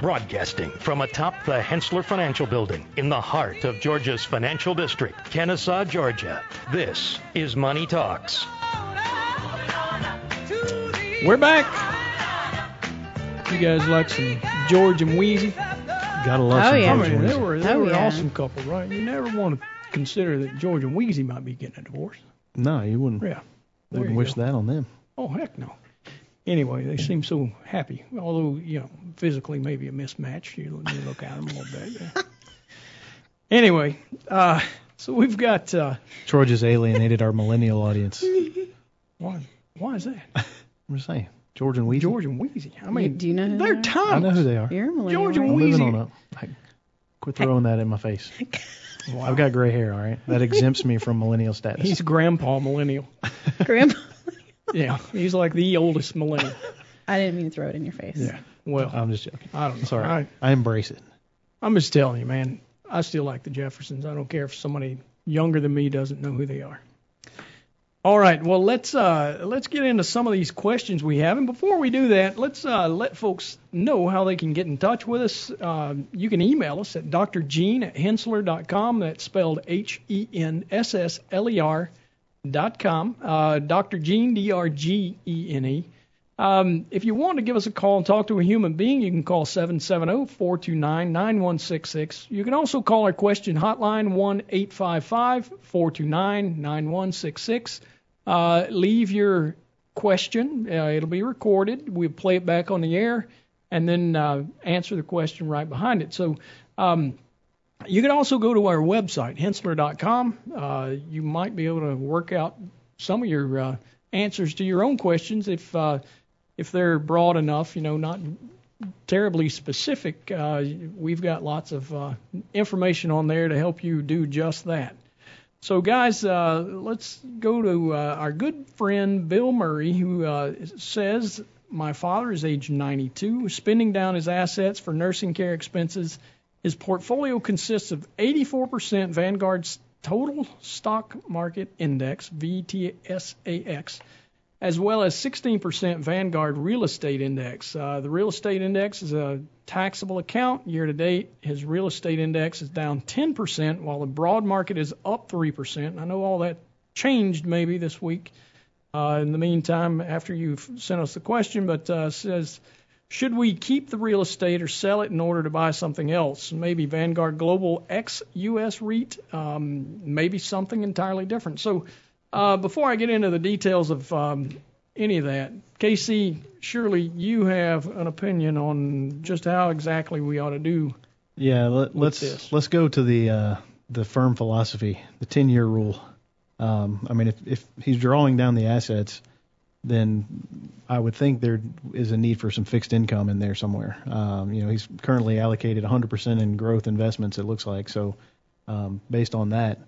Broadcasting from atop the Hensssler Financial Building in the heart of Georgia's financial district, Kennesaw, Georgia. This is Money Talks. We're back. You guys like some George and Weezy? Gotta love Oh, some yeah. I George mean, and they Weezy. were they Oh, were an yeah. awesome couple, right? You never want to consider that George and Weezy might be getting a divorce. No, you wouldn't. Yeah. There wouldn't you wish go. that on them. Oh heck no. Anyway, they seem so happy. Although you know, physically maybe a mismatch. You, you look at them a little bit. Yeah. anyway, uh, so we've got uh, George has alienated our millennial audience. why? Why is that? I'm just saying. George and Weezy. George and Weezy. I mean, do you know who they're they are? timeless. I know who they are. You're a millennial. George and I'm right? Weezy. living on up. I, quit throwing that in my face. I've got gray hair, all right? That exempts me from millennial status. He's grandpa millennial. Grandpa. Yeah, he's like the oldest millennial. I didn't mean to throw it in your face. Yeah. Well, I'm just joking. I don't know. It's. I, I embrace it. I'm just telling you, man. I still like the Jeffersons. I don't care if somebody younger than me doesn't know who they are. All right. Well, let's uh, let's get into some of these questions we have, and before we do that, let's uh, let folks know how they can get in touch with us. Uh, you can email us at drgene at hensssler.com. That's spelled H-E-N-S-S-L-E-R dot com. Uh, Dr. Gene, D-R-G-E-N-E. Um, if you want to give us a call and talk to a human being, you can call 770-429-9166. You can also call our question hotline 1-855-429-9166. Uh, leave your question. Uh, it'll be recorded. We'll play it back on the air and then uh, answer the question right behind it. So um, you can also go to our website, hensssler.com. Uh, you might be able to work out some of your uh, answers to your own questions if uh, if they're broad enough, you know, not terribly specific. Uh, we've got lots of uh, information on there to help you do just that. So, guys, uh, let's go to our good friend Bill Murray, who says, My father is age 92, spending down his assets for nursing care expenses. His portfolio consists of 84% Vanguard's total stock market index, VTSAX, as well as 16% Vanguard real estate index. Uh, the real estate index is a taxable account. Year to date, his real estate index is down 10%, while the broad market is up 3%. I know all that changed maybe this week. Uh, in the meantime, after you've sent us the question, but uh, says, should we keep the real estate or sell it in order to buy something else? Maybe Vanguard Global X US REIT, um, maybe something entirely different. So uh, before I get into the details of um, any of that, Casey, surely you have an opinion on just how exactly we ought to do. Yeah, let, let's this. let's go to the uh, the firm philosophy, the 10 year rule. Um, I mean, if, if he's drawing down the assets, then I would think there is a need for some fixed income in there somewhere. Um, you know, he's currently allocated 100% in growth investments. It looks like so. Um, based on that,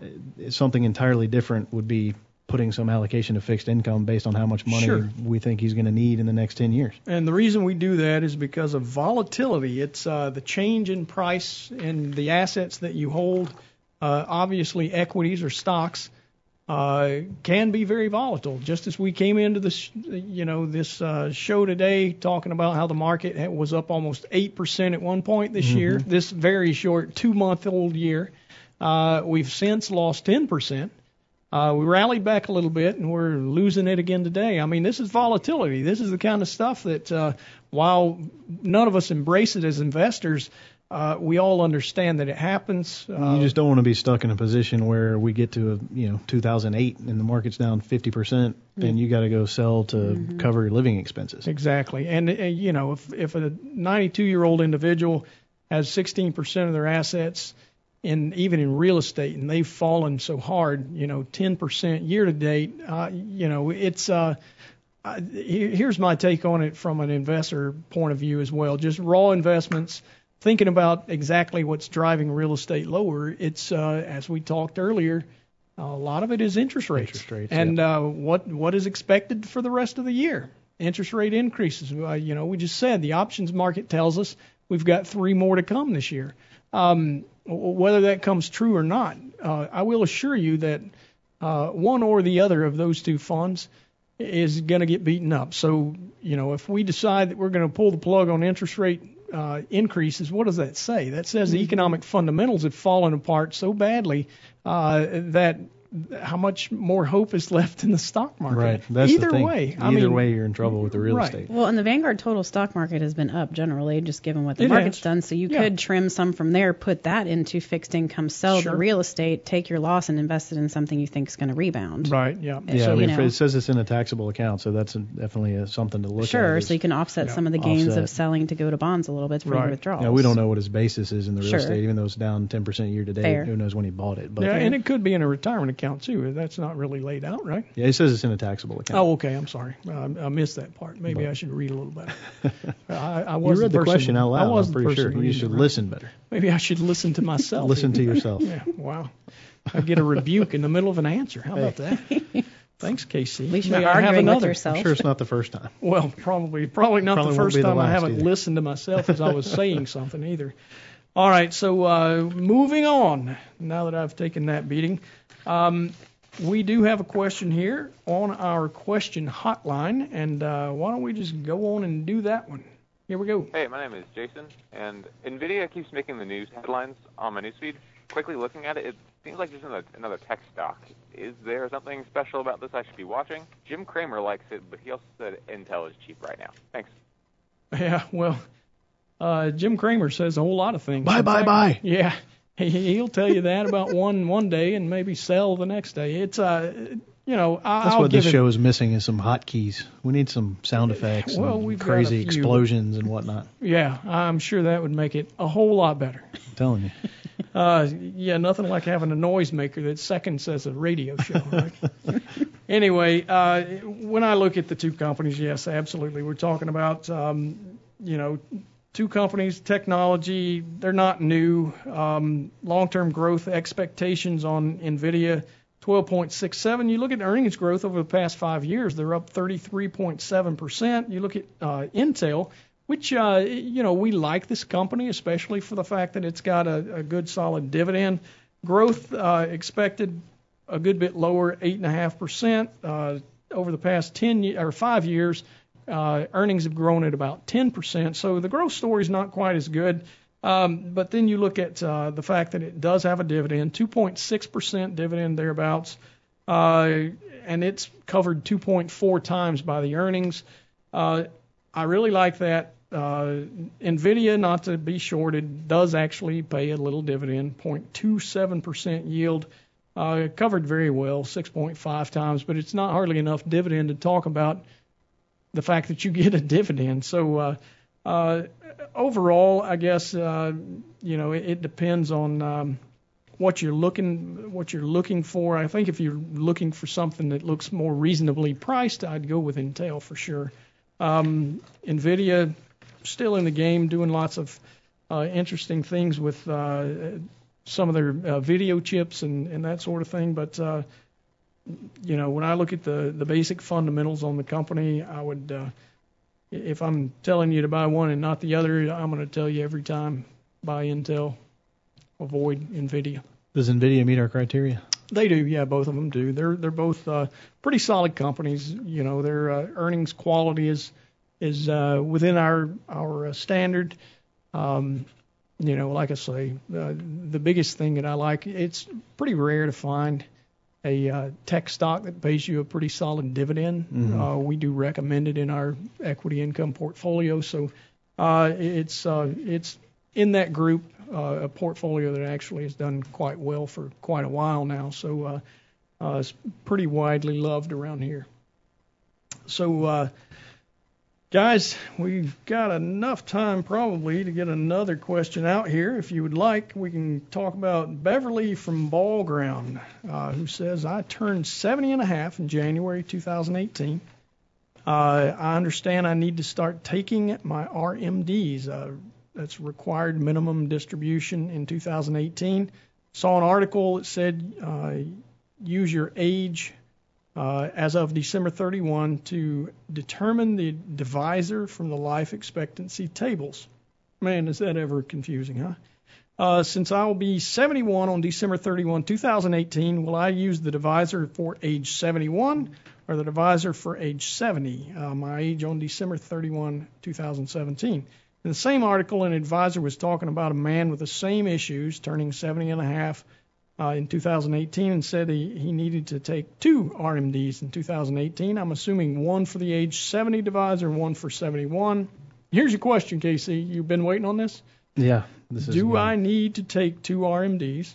uh, something entirely different would be putting some allocation of fixed income based on how much money Sure. we think he's going to need in the next 10 years. And the reason we do that is because of volatility. It's uh, the change in price in the assets that you hold. Uh, obviously, equities or stocks uh, can be very volatile. Just as we came into this, you know, this uh, show today talking about how the market was up almost eight percent at one point this year, this very short two-month-old year. Uh, we've since lost ten percent. Uh, we rallied back a little bit, and we're losing it again today. I mean, this is volatility. This is the kind of stuff that, uh, while none of us embrace it as investors, uh, we all understand that it happens. Uh, you just don't want to be stuck in a position where we get to a, you know 2008 and the market's down 50 percent and you got to go sell to cover your living expenses. Exactly. And, uh, you know, if, if a 92 year old individual has 16% of their assets in even in real estate and they've fallen so hard, you know, 10% year to date, uh, you know, it's, uh, uh, here's my take on it from an investor point of view as well. Just raw investments, thinking about exactly what's driving real estate lower. It's, uh, as we talked earlier, a lot of it is interest rates. Interest rates, and uh, what what is expected for the rest of the year? Interest rate increases. Uh, you know, we just said the options market tells us we've got three more to come this year. Um, whether that comes true or not, uh, I will assure you that uh, one or the other of those two funds is going to get beaten up. So, you know, if we decide that we're going to pull the plug on interest rate uh, increases, what does that say? That says the economic fundamentals have fallen apart so badly uh, that how much more hope is left in the stock market. Right. That's Either the thing. way, I Either mean, way, you're in trouble with the real right. estate. Well, and the Vanguard total stock market has been up generally, just given what the It market's has. done. So you Yeah. could trim some from there, put that into fixed income, sell Sure. the real estate, take your loss, and invest it in something you think is going to rebound. Right. Yeah. Yeah, So, I mean, you know. it says it's in a taxable account, so that's a, definitely a, something to look at. Sure, so you can offset Yeah. some of the gains Offset. of selling to go to bonds a little bit for Right. your withdrawals. Yeah, we don't know what his basis is in the real Sure. estate, even though it's down 10% year to date. Fair. Who knows when he bought it? But yeah, yeah, and it could be in a retirement account too. That's not really laid out, right? Yeah, it says it's in a taxable account. Oh, okay. I'm sorry. I, I missed that part. Maybe But- I should read a little better. I, I you was read the, person- question out loud. I was I'm pretty sure you should it, listen better. Maybe I should listen to myself. Listen to yourself. Yeah. Wow. I get a rebuke in the middle of an answer. How about that? Thanks, Casey. At least May you're I have arguing with another? yourself. I'm sure it's not the first time. Well, probably probably not Probably the won't first be the time I haven't either. listened to myself as I was saying something either. All right, so uh, moving on. Now that I've taken that beating, um, we do have a question here on our question hotline, and uh, why don't we just go on and do that one? Here we go. Hey, my name is Jason, and NVIDIA keeps making the news headlines on my newsfeed. Quickly looking at it, it seems like just another, another tech stock. Is there something special about this I should be watching? Jim Cramer likes it, but he also said Intel is cheap right now. Thanks. Yeah, well, uh, Jim Cramer says a whole lot of things. Bye, In bye, fact, bye. Yeah, he, he'll tell you that about one one day and maybe sell the next day. It's uh, you know, I, That's I'll what this it, show is missing is some hotkeys. We need some sound effects Well, and we've crazy few. explosions and whatnot. Yeah, I'm sure that would make it a whole lot better. I'm telling you. Uh, yeah, nothing like having a noisemaker that seconds as a radio show, right? anyway, uh, when I look at the two companies, yes, absolutely. We're talking about, um, you know, two companies, technology, they're not new. Um, long-term growth expectations on NVIDIA, 12.67. You look at earnings growth over the past five years, they're up 33.7%. You look at uh, Intel, which uh, you know we like this company, especially for the fact that it's got a, a good solid dividend. Growth uh, expected a good bit lower, eight and a half percent uh, over the past ten or five years. Uh, earnings have grown at about 10%, so the growth story is not quite as good. Um, but then you look at uh, the fact that it does have a dividend, 2.6% dividend thereabouts, uh, and it's covered 2.4 times by the earnings. Uh, I really like that. Uh, Nvidia, not to be shorted, does actually pay a little dividend, 0.27% yield, uh, covered very well, 6.5 times, but it's not hardly enough dividend to talk about the fact that you get a dividend. So uh, uh, overall, I guess uh, you know it, it depends on um, what you're looking what you're looking for. I think if you're looking for something that looks more reasonably priced, I'd go with Intel for sure. Um, Nvidia still in the game, doing lots of uh, interesting things with uh, some of their uh, video chips and, and that sort of thing. But uh, you know, when I look at the the basic fundamentals on the company, I would, uh, if I'm telling you to buy one and not the other, I'm going to tell you every time buy Intel, avoid Nvidia. Does NVIDIA meet our criteria? They do, yeah, both of them do. They're they're both uh, pretty solid companies. You know, their uh, earnings quality is is uh, within our our uh, standard. Um, you know, like I say, uh, the biggest thing that I like, it's pretty rare to find a uh, tech stock that pays you a pretty solid dividend. Uh, we do recommend it in our equity income portfolio, so uh, it's uh, it's in that group, uh, a portfolio that actually has done quite well for quite a while now. So uh, uh, it's pretty widely loved around here. So, uh, guys, we've got enough time probably to get another question out here. If you would like, we can talk about Beverly from Ball Ground, uh, who says, I turned 70 and a half in January 2018. Uh, I understand I need to start taking my RMDs. Uh, that's required minimum distribution in 2018. Saw an article that said uh, use your age uh, as of December 31 to determine the divisor from the life expectancy tables. Man, is that ever confusing, huh? Uh, since I will be 71 on December 31, 2018, will I use the divisor for age 71 or the divisor for age 70? Uh, my age on December 31, 2017. In the same article, an advisor was talking about a man with the same issues, turning 70 and a half uh, in 2018, and said he, he needed to take two RMDs in 2018. I'm assuming one for the age 70 divisor and one for 71. Here's your question, Casey. You've been waiting on this? Yeah. This Do good. I need to take two RMDs?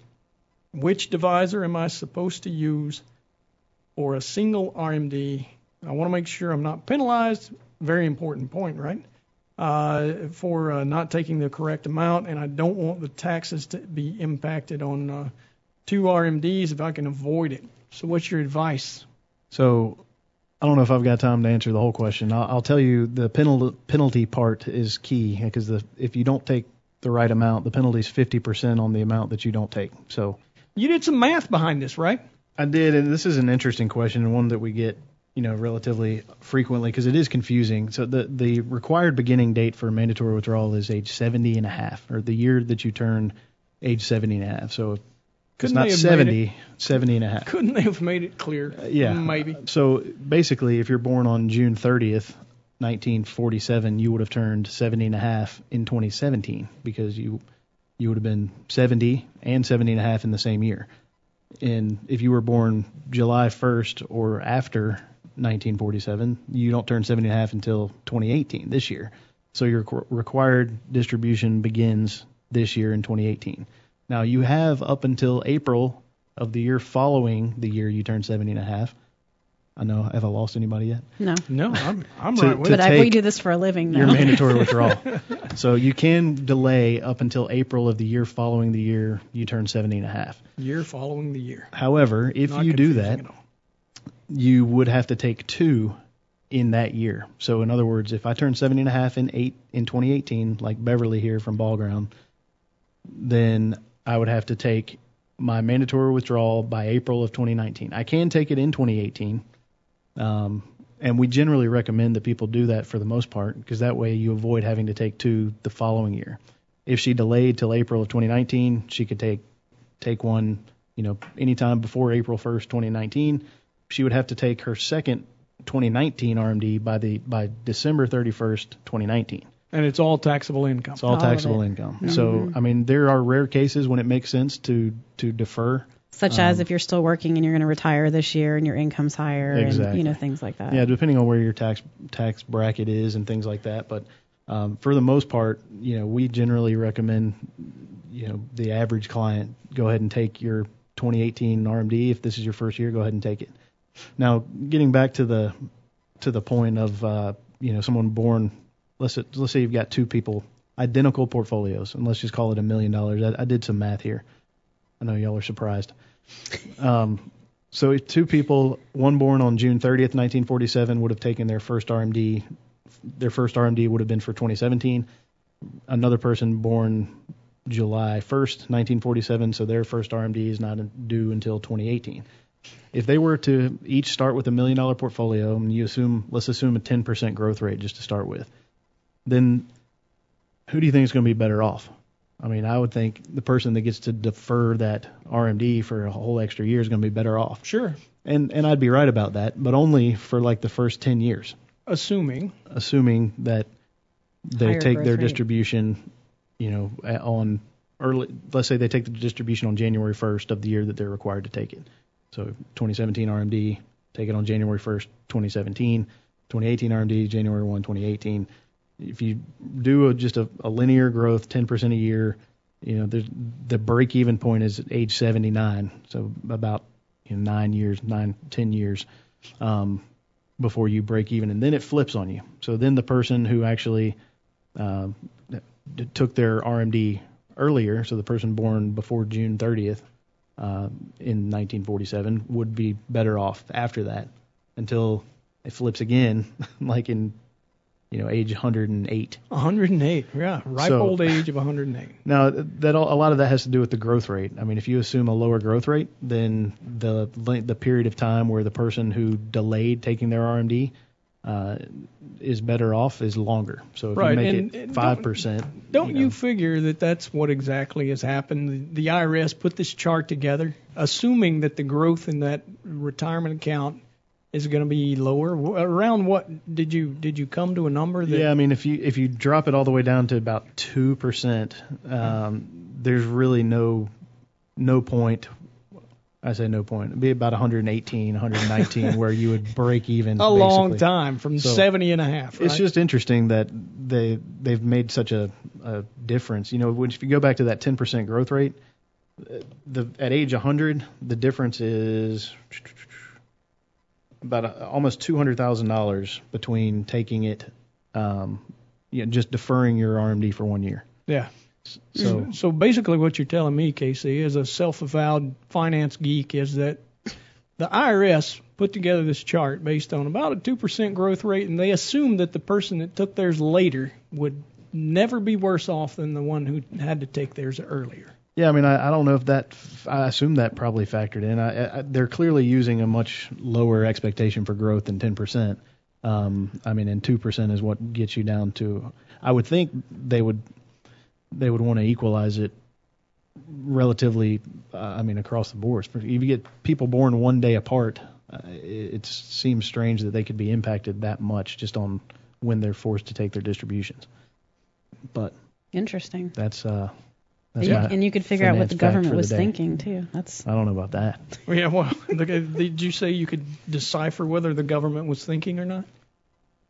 Which divisor am I supposed to use or a single RMD? I want to make sure I'm not penalized. Very important point, right? Uh, for uh, not taking the correct amount, and I don't want the taxes to be impacted on uh, two RMDs if I can avoid it. So, what's your advice? So I don't know if I've got time to answer the whole question. I'll, I'll tell you the penalty penalty part is key because the if you don't take the right amount, the penalty is 50% on the amount that you don't take. So You did some math behind this, right? I did, and this is an interesting question and one that we get, you know, relatively frequently because it is confusing. So the the required beginning date for mandatory withdrawal is age 70 and a half, or the year that you turn age 70 and a half. So if it's not they have 70, 70 and a half. Couldn't they have made it clear? Uh, yeah. Maybe. So basically, if you're born on June 30th, 1947, you would have turned 70 and a half in 2017 because you you would have been 70 and 70 and a half in the same year. And if you were born July 1st or after 1947, you don't turn 70 and a half until 2018 this year. So your qu- required distribution begins this year in 2018. Now you have up until April of the year following the year you turn 70 and a half. I know. Have I lost anybody yet? No. No, I'm I'm To- right with to But it. I, we do this for a living Your now. mandatory withdrawal. So you can delay up until April of the year following the year you turn 70 and a half. Year following the year. However, if Not you do that, you would have to take two in that year. So in other words, if I turn 70 and a half in eight in 2018, like Beverly here from Ball Ground, then I would have to take my mandatory withdrawal by April of 2019. I can take it in 2018, um, and we generally recommend that people do that for the most part because that way you avoid having to take two the following year. If she delayed till April of 2019, she could take take one, you know, anytime before April 1st, 2019. She would have to take her second 2019 RMD by the by December 31st, 2019. And it's all taxable income. It's all All of taxable it. income. So I mean, there are rare cases when it makes sense to to defer. Such as if you're still working and you're going to retire this year and your income's higher and you know things like that. Yeah, depending on where your tax tax bracket is and things like that. But um, for the most part, you know, we generally recommend, you know, the average client go ahead and take your 2018 RMD. If this is your first year, go ahead and take it. Now, getting back to the to the point of uh, you know someone born, let's let's say you've got two people identical portfolios, and let's just call it a million dollars. I, did some math here. I know y'all are surprised. Um, so if two people, one born on June 30th, 1947, would have taken their first RMD. Their first RMD would have been for 2017. Another person born July 1st, 1947, so their first RMD is not due until 2018. If they were to each start with a million dollar portfolio, and you assume, let's assume a 10% growth rate just to start with, then who do you think is going to be better off? I mean, I would think the person that gets to defer that RMD for a whole extra year is going to be better off. Sure. And and I'd be right about that, but only for like the first 10 years, Assuming. assuming that they Higher take their rate. distribution, you know, on early let's say they take the distribution on January 1st of the year that they're required to take it. So 2017 RMD, take it on January 1st, 2017, 2018 RMD January 1, 2018. If you do a, just a, a linear growth, 10% a year, you know, the break even point is at age 79, so about you know, nine years, nine, ten years um, before you break even, and then it flips on you. So then the person who actually uh, took their RMD earlier, so the person born before June 30th uh, in 1947 would be better off after that until it flips again, like in you know age 108. 108. Yeah. Ripe So- old age of 108. Now that all, a lot of that has to do with the growth rate. I mean, if you assume a lower growth rate, then the the period of time where the person who delayed taking their RMD uh, is better off is longer. So if Right, you make and- it five percent, Don't you, know, figure that that's what exactly has happened? The, the IRS put this chart together, assuming that the growth in that retirement account is it going to be lower. Around what did you did you come to a number that? Yeah, I mean, if you if you drop it all the way down to about two percent, um, there's really no no point. I say no point. It'd be about 118, 119, where you would break even. a long time from So, 70 and a half. Right? It's just interesting that they they've made such a, a difference. You know, when if you go back to that 10% growth rate, uh, the at age 100, the difference is about a, almost $200,000 between taking it, um, you know, just deferring your RMD for one year. yeah. So So basically, what you're telling me, Casey, as a self-avowed finance geek, is that the IRS put together this chart based on about a two percent growth rate, and they assumed that the person that took theirs later would never be worse off than the one who had to take theirs earlier. Yeah, I mean, I, I don't know if that. I assume that probably factored in. I, I, they're clearly using a much lower expectation for growth than 10%. Um, I mean, and 2% is what gets you down to. I would think they would they would want to equalize it relatively. Uh, I mean, across the board. If you get people born one day apart, uh, it, it seems strange that they could be impacted that much just on when they're forced to take their distributions. But Interesting. that's uh, that's And you, my and you could figure out what the government for the was thinking too. That's I don't know about that. Yeah, well, did you say you could decipher whether the government was thinking or not?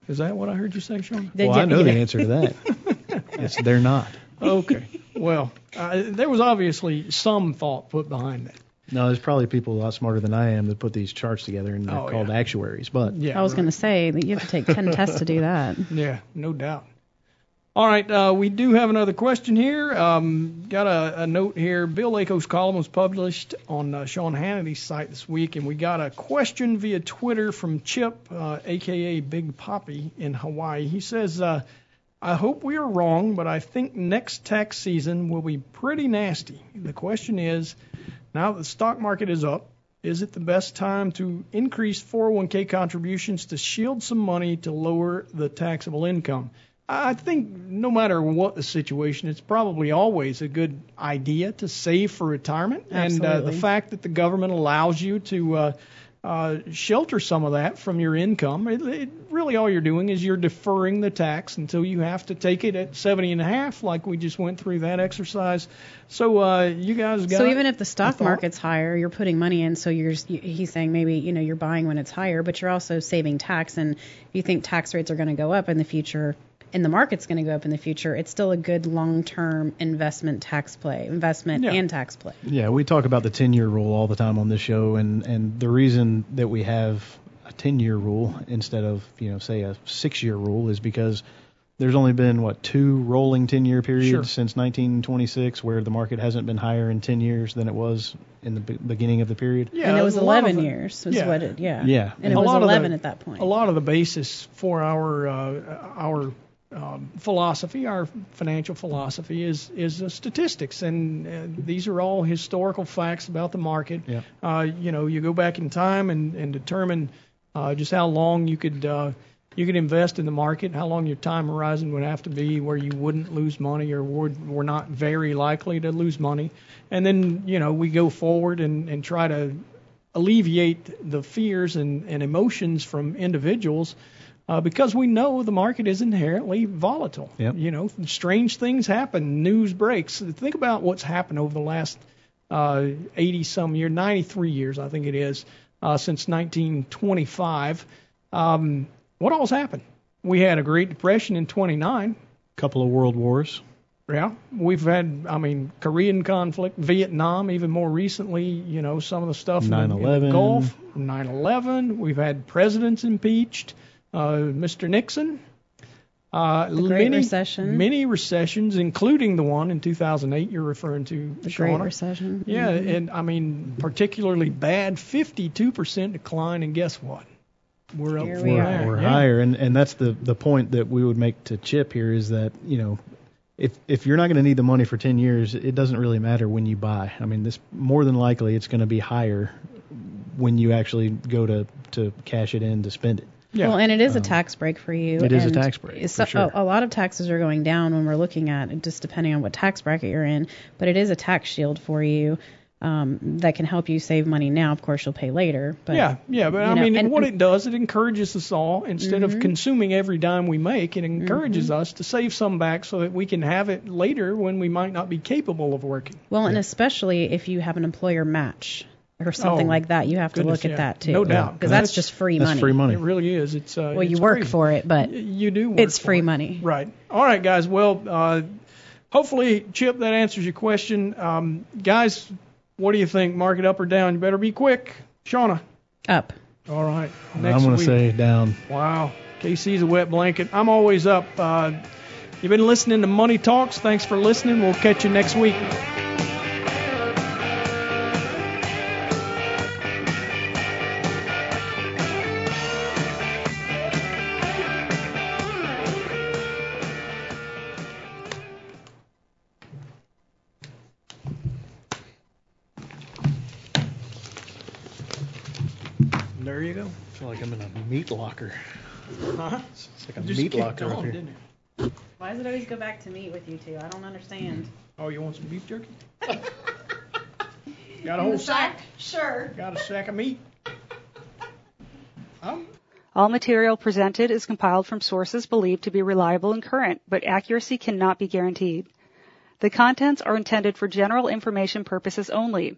Is that what I heard you say, Sean? they well, I know yeah. the answer to that. yes, they're not. Okay. Well, uh, there was obviously some thought put behind that. No, there's probably people a lot smarter than I am that put these charts together, and they're Oh, called yeah. actuaries. But Yeah. I was right. going to say that you have to take 10 tests to do that. Yeah, no doubt. All right, uh, we do have another question here. Um, got a, a note here. Bill Lako's column was published on uh, Sean Hannity's site this week, and we got a question via Twitter from Chip, uh, aka Big Poppy in Hawaii. He says, uh, I hope we are wrong, but I think next tax season will be pretty nasty. The question is, now that the stock market is up, is it the best time to increase 401k contributions to shield some money to lower the taxable income? I think no matter what the situation, it's probably always a good idea to save for retirement. Absolutely. And uh, the fact that the government allows you to uh, uh, shelter some of that from your income, it, it, really all you're doing is you're deferring the tax until you have to take it at 70 and a half, like we just went through that exercise. So uh, you guys got So even if the stock market's higher, you're putting money in. So you're he's saying maybe you know you're buying when it's higher, but you're also saving tax. And if you think tax rates are going to go up in the future, and the market's going to go up in the future, it's still a good long-term investment tax play, investment Yeah. and tax play. yeah, we talk about the 10-year rule all the time on this show, and and the reason that we have a 10-year rule instead of you know say a six-year rule is because there's only been what two rolling 10-year periods Sure. since 1926 where the market hasn't been higher in 10 years than it was in the beginning of the period. Yeah, and it was a lot of 11 the- years. Was yeah. what it, yeah. Yeah. And it A was lot of the- 11 at that point. a lot of the basis for our uh, our um, philosophy, our financial philosophy, is is uh, statistics, and uh, these are all historical facts about the market. Yeah. Uh, you know, you go back in time and and determine uh, just how long you could. Uh, you could invest in the market, how long your time horizon would have to be where you wouldn't lose money or would, were not very likely to lose money. And then, you know, we go forward and, and try to alleviate the fears and, and emotions from individuals uh, because we know the market is inherently volatile. Yep. You know, strange things happen, news breaks. Think about what's happened over the last uh, 80 some year, 93 years, I think it is, uh, since 1925. Um, what all's happened? We had a Great Depression in 29. Couple of world wars. Yeah, we've had, I mean, Korean conflict, Vietnam, even more recently, you know, some of the stuff in the, in the 9/11. Gulf, 9/11. We've had presidents impeached, Mr. Nixon. Uh, The Great many, Recession. Many recessions, including the one in 2008 you're referring to, the Great Recession. Yeah, Mhm. and I mean, particularly bad, 52% decline, and guess what? We're up Here from we we're, there. we're Yeah. higher, and and that's the the point that we would make to Chip here is that you know. If, if you're not going to need the money for 10 years, it doesn't really matter when you buy. I mean, this more than likely it's going to be higher when you actually go to, to cash it in to spend it. Yeah. Well, and it is a Um, tax break for you. it is a tax break, it's- for sure. a, a lot of taxes are going down when we're looking at it, just depending on what tax bracket you're in. But it is a tax shield for you. um, that can help you save money now. Of course, you'll pay later. But yeah, yeah, but I know, mean, and- what it does, it encourages us all instead of consuming every dime we make, it encourages us to save some back so that we can have it later when we might not be capable of working. well, and especially if you have an employer match or something Oh, like that, you have to goodness, look at yeah. that too. No doubt. because that's That's- just free That's money. free money. It really is. It's uh, Well, you it's work free. for it, but You do. Work it's for free it. money. Right. All right, guys. Well, uh, hopefully, Chip, that answers your question. Um, guys, what do you think? Market up or down? You better be quick. Shauna. Up. All right. I'm going to say down. Wow. Casey's a wet blanket. I'm always up. Uh, you've been listening to Money Talks. Thanks for listening. We'll catch you next week. There you go. I feel like I'm in a meat locker. Uh-huh. It's like a Just meat kicked locker on, up here. didn't it? Why does it always go back to meat with you two? I don't understand. Oh, you want some beef jerky? Got a whole sack? Sure. Got a sack of meat? Um, All material presented is compiled from sources believed to be reliable and current, but accuracy cannot be guaranteed. The contents are intended for general information purposes only.